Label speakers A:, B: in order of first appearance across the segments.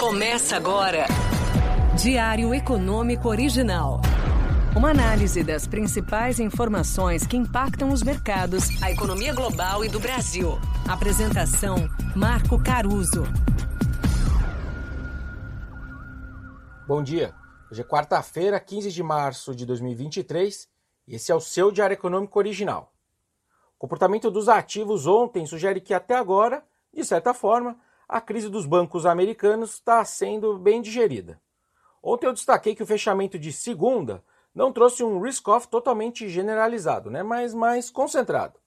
A: Começa agora. Diário Econômico Original. Uma análise das principais informações que impactam os mercados, a economia global e do Brasil. Apresentação: Marco Caruso.
B: Bom dia. Hoje é quarta-feira, 15 de março de 2023, e esse é o seu Diário Econômico Original. O comportamento dos ativos ontem sugere que até agora, de certa forma, a crise dos bancos americanos está sendo bem digerida. Ontem eu destaquei que o fechamento de segunda não trouxe um risk-off totalmente generalizado, né, mas mais concentrado.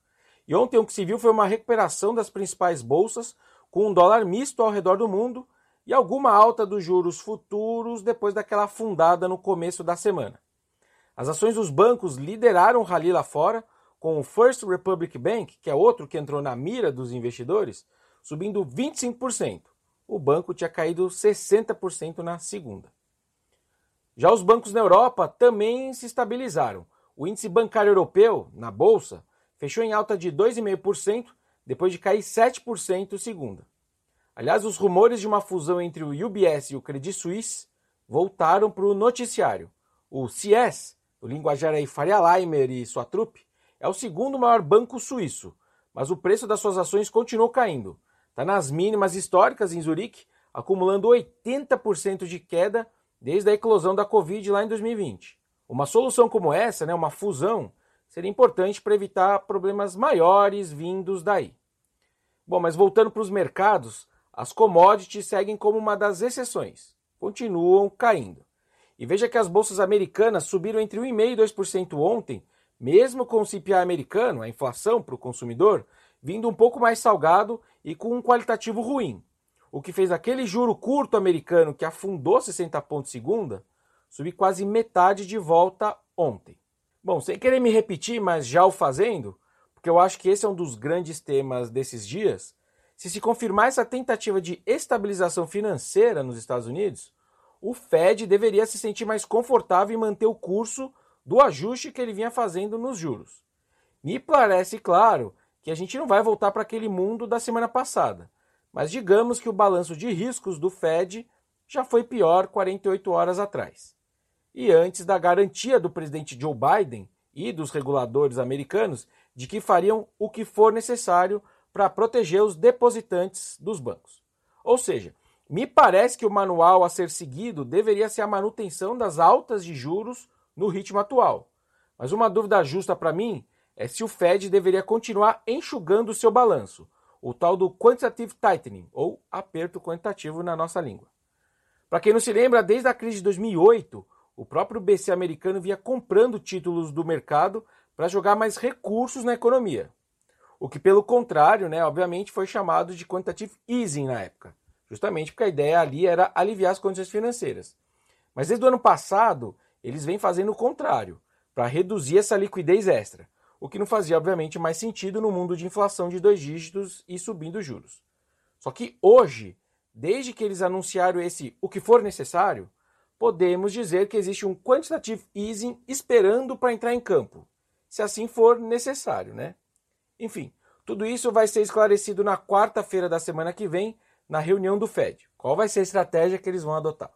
B: E ontem o que se viu foi uma recuperação das principais bolsas, com um dólar misto ao redor do mundo e alguma alta dos juros futuros depois daquela afundada no começo da semana. As ações dos bancos lideraram o rally lá fora, com o First Republic Bank, que é outro que entrou na mira dos investidores, subindo 25%. O banco tinha caído 60% na segunda. Já os bancos na Europa também se estabilizaram. O índice bancário europeu, na bolsa, fechou em alta de 2,5%, depois de cair 7% segunda. Aliás, os rumores de uma fusão entre o UBS e o Credit Suisse voltaram para o noticiário. O CS, o linguajar aí Faria Leimer e sua trupe, é o segundo maior banco suíço, mas o preço das suas ações continuou caindo, está nas mínimas históricas em Zurique, acumulando 80% de queda desde a eclosão da Covid lá em 2020. Uma solução como essa, né, uma fusão, seria importante para evitar problemas maiores vindos daí. Bom, mas voltando para os mercados, as commodities seguem como uma das exceções, continuam caindo. E veja que as bolsas americanas subiram entre 1,5% e 2% ontem, mesmo com o CPI americano, a inflação para o consumidor, vindo um pouco mais salgado e com um qualitativo ruim, o que fez aquele juro curto americano que afundou 60 pontos segunda subir quase metade de volta ontem. Bom, sem querer me repetir, mas já o fazendo, porque eu acho que esse é um dos grandes temas desses dias, se se confirmar essa tentativa de estabilização financeira nos Estados Unidos, o Fed deveria se sentir mais confortável em manter o curso do ajuste que ele vinha fazendo nos juros. Me parece claro que a gente não vai voltar para aquele mundo da semana passada, mas digamos que o balanço de riscos do Fed já foi pior 48 horas atrás. E antes da garantia do presidente Joe Biden e dos reguladores americanos de que fariam o que for necessário para proteger os depositantes dos bancos. Ou seja, me parece que o manual a ser seguido deveria ser a manutenção das altas de juros no ritmo atual. Mas uma dúvida justa para mim é se o Fed deveria continuar enxugando seu balanço, o tal do quantitative tightening, ou aperto quantitativo na nossa língua. Para quem não se lembra, desde a crise de 2008, o próprio BC americano vinha comprando títulos do mercado para jogar mais recursos na economia. O que, pelo contrário, né, obviamente, foi chamado de quantitative easing na época, justamente porque a ideia ali era aliviar as condições financeiras. Mas desde o ano passado, eles vêm fazendo o contrário, para reduzir essa liquidez extra o que não fazia, obviamente, mais sentido no mundo de inflação de dois dígitos e subindo juros. Só que hoje, desde que eles anunciaram esse o que for necessário, podemos dizer que existe um quantitative easing esperando para entrar em campo, se assim for necessário, né? Enfim, tudo isso vai ser esclarecido na quarta-feira da semana que vem, na reunião do Fed. Qual vai ser a estratégia que eles vão adotar?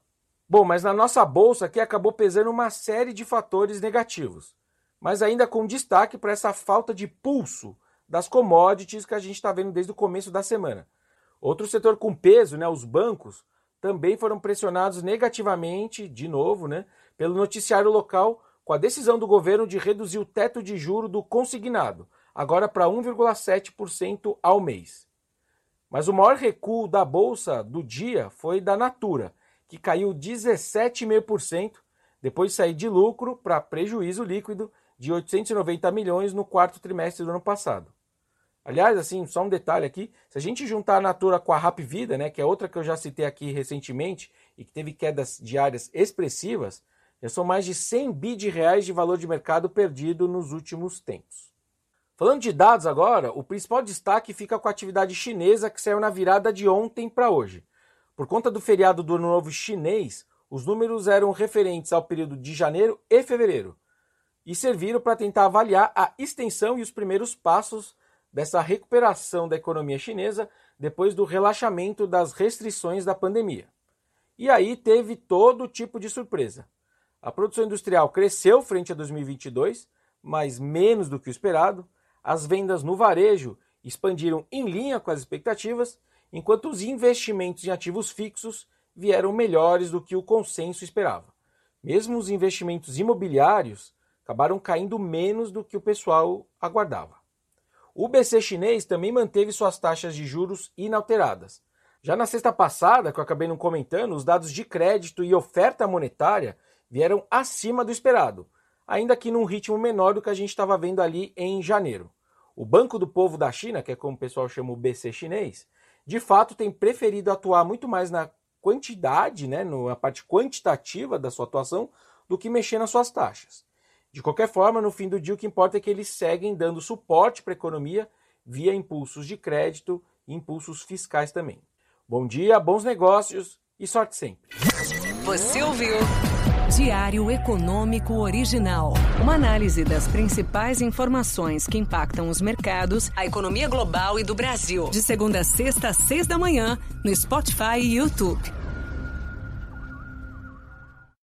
B: Bom, mas na nossa bolsa aqui acabou pesando uma série de fatores negativos mas ainda com destaque para essa falta de pulso das commodities que a gente está vendo desde o começo da semana. Outro setor com peso, né, os bancos, também foram pressionados negativamente, de novo, né, pelo noticiário local, com a decisão do governo de reduzir o teto de juro do consignado, agora para 1,7% ao mês. Mas o maior recuo da bolsa do dia foi da Natura, que caiu 17,5%, depois de sair de lucro para prejuízo líquido de 890 milhões no quarto trimestre do ano passado. Aliás, assim, só um detalhe aqui, se a gente juntar a Natura com a Rap Vida, né, que é outra que eu já citei aqui recentemente e que teve quedas diárias expressivas, já são mais de 100 bi de reais de valor de mercado perdido nos últimos tempos. Falando de dados agora, o principal destaque fica com a atividade chinesa que saiu na virada de ontem para hoje. Por conta do feriado do Ano Novo chinês, os números eram referentes ao período de janeiro e fevereiro, e serviram para tentar avaliar a extensão e os primeiros passos dessa recuperação da economia chinesa depois do relaxamento das restrições da pandemia. E aí teve todo tipo de surpresa. A produção industrial cresceu frente a 2022, mas menos do que o esperado. As vendas no varejo expandiram em linha com as expectativas, enquanto os investimentos em ativos fixos vieram melhores do que o consenso esperava. Mesmo os investimentos imobiliários acabaram caindo menos do que o pessoal aguardava. O BC chinês também manteve suas taxas de juros inalteradas. Já na sexta passada, que eu acabei não comentando, os dados de crédito e oferta monetária vieram acima do esperado, ainda que num ritmo menor do que a gente estava vendo ali em janeiro. O Banco do Povo da China, que é como o pessoal chama o BC chinês, de fato tem preferido atuar muito mais na quantidade, né, na parte quantitativa da sua atuação, do que mexer nas suas taxas. De qualquer forma, no fim do dia, o que importa é que eles seguem dando suporte para a economia via impulsos de crédito e impulsos fiscais também. Bom dia, bons negócios e sorte sempre.
A: Você ouviu? Diário Econômico Original. Uma análise das principais informações que impactam os mercados, a economia global e do Brasil. De segunda a sexta, às seis da manhã, no Spotify e YouTube.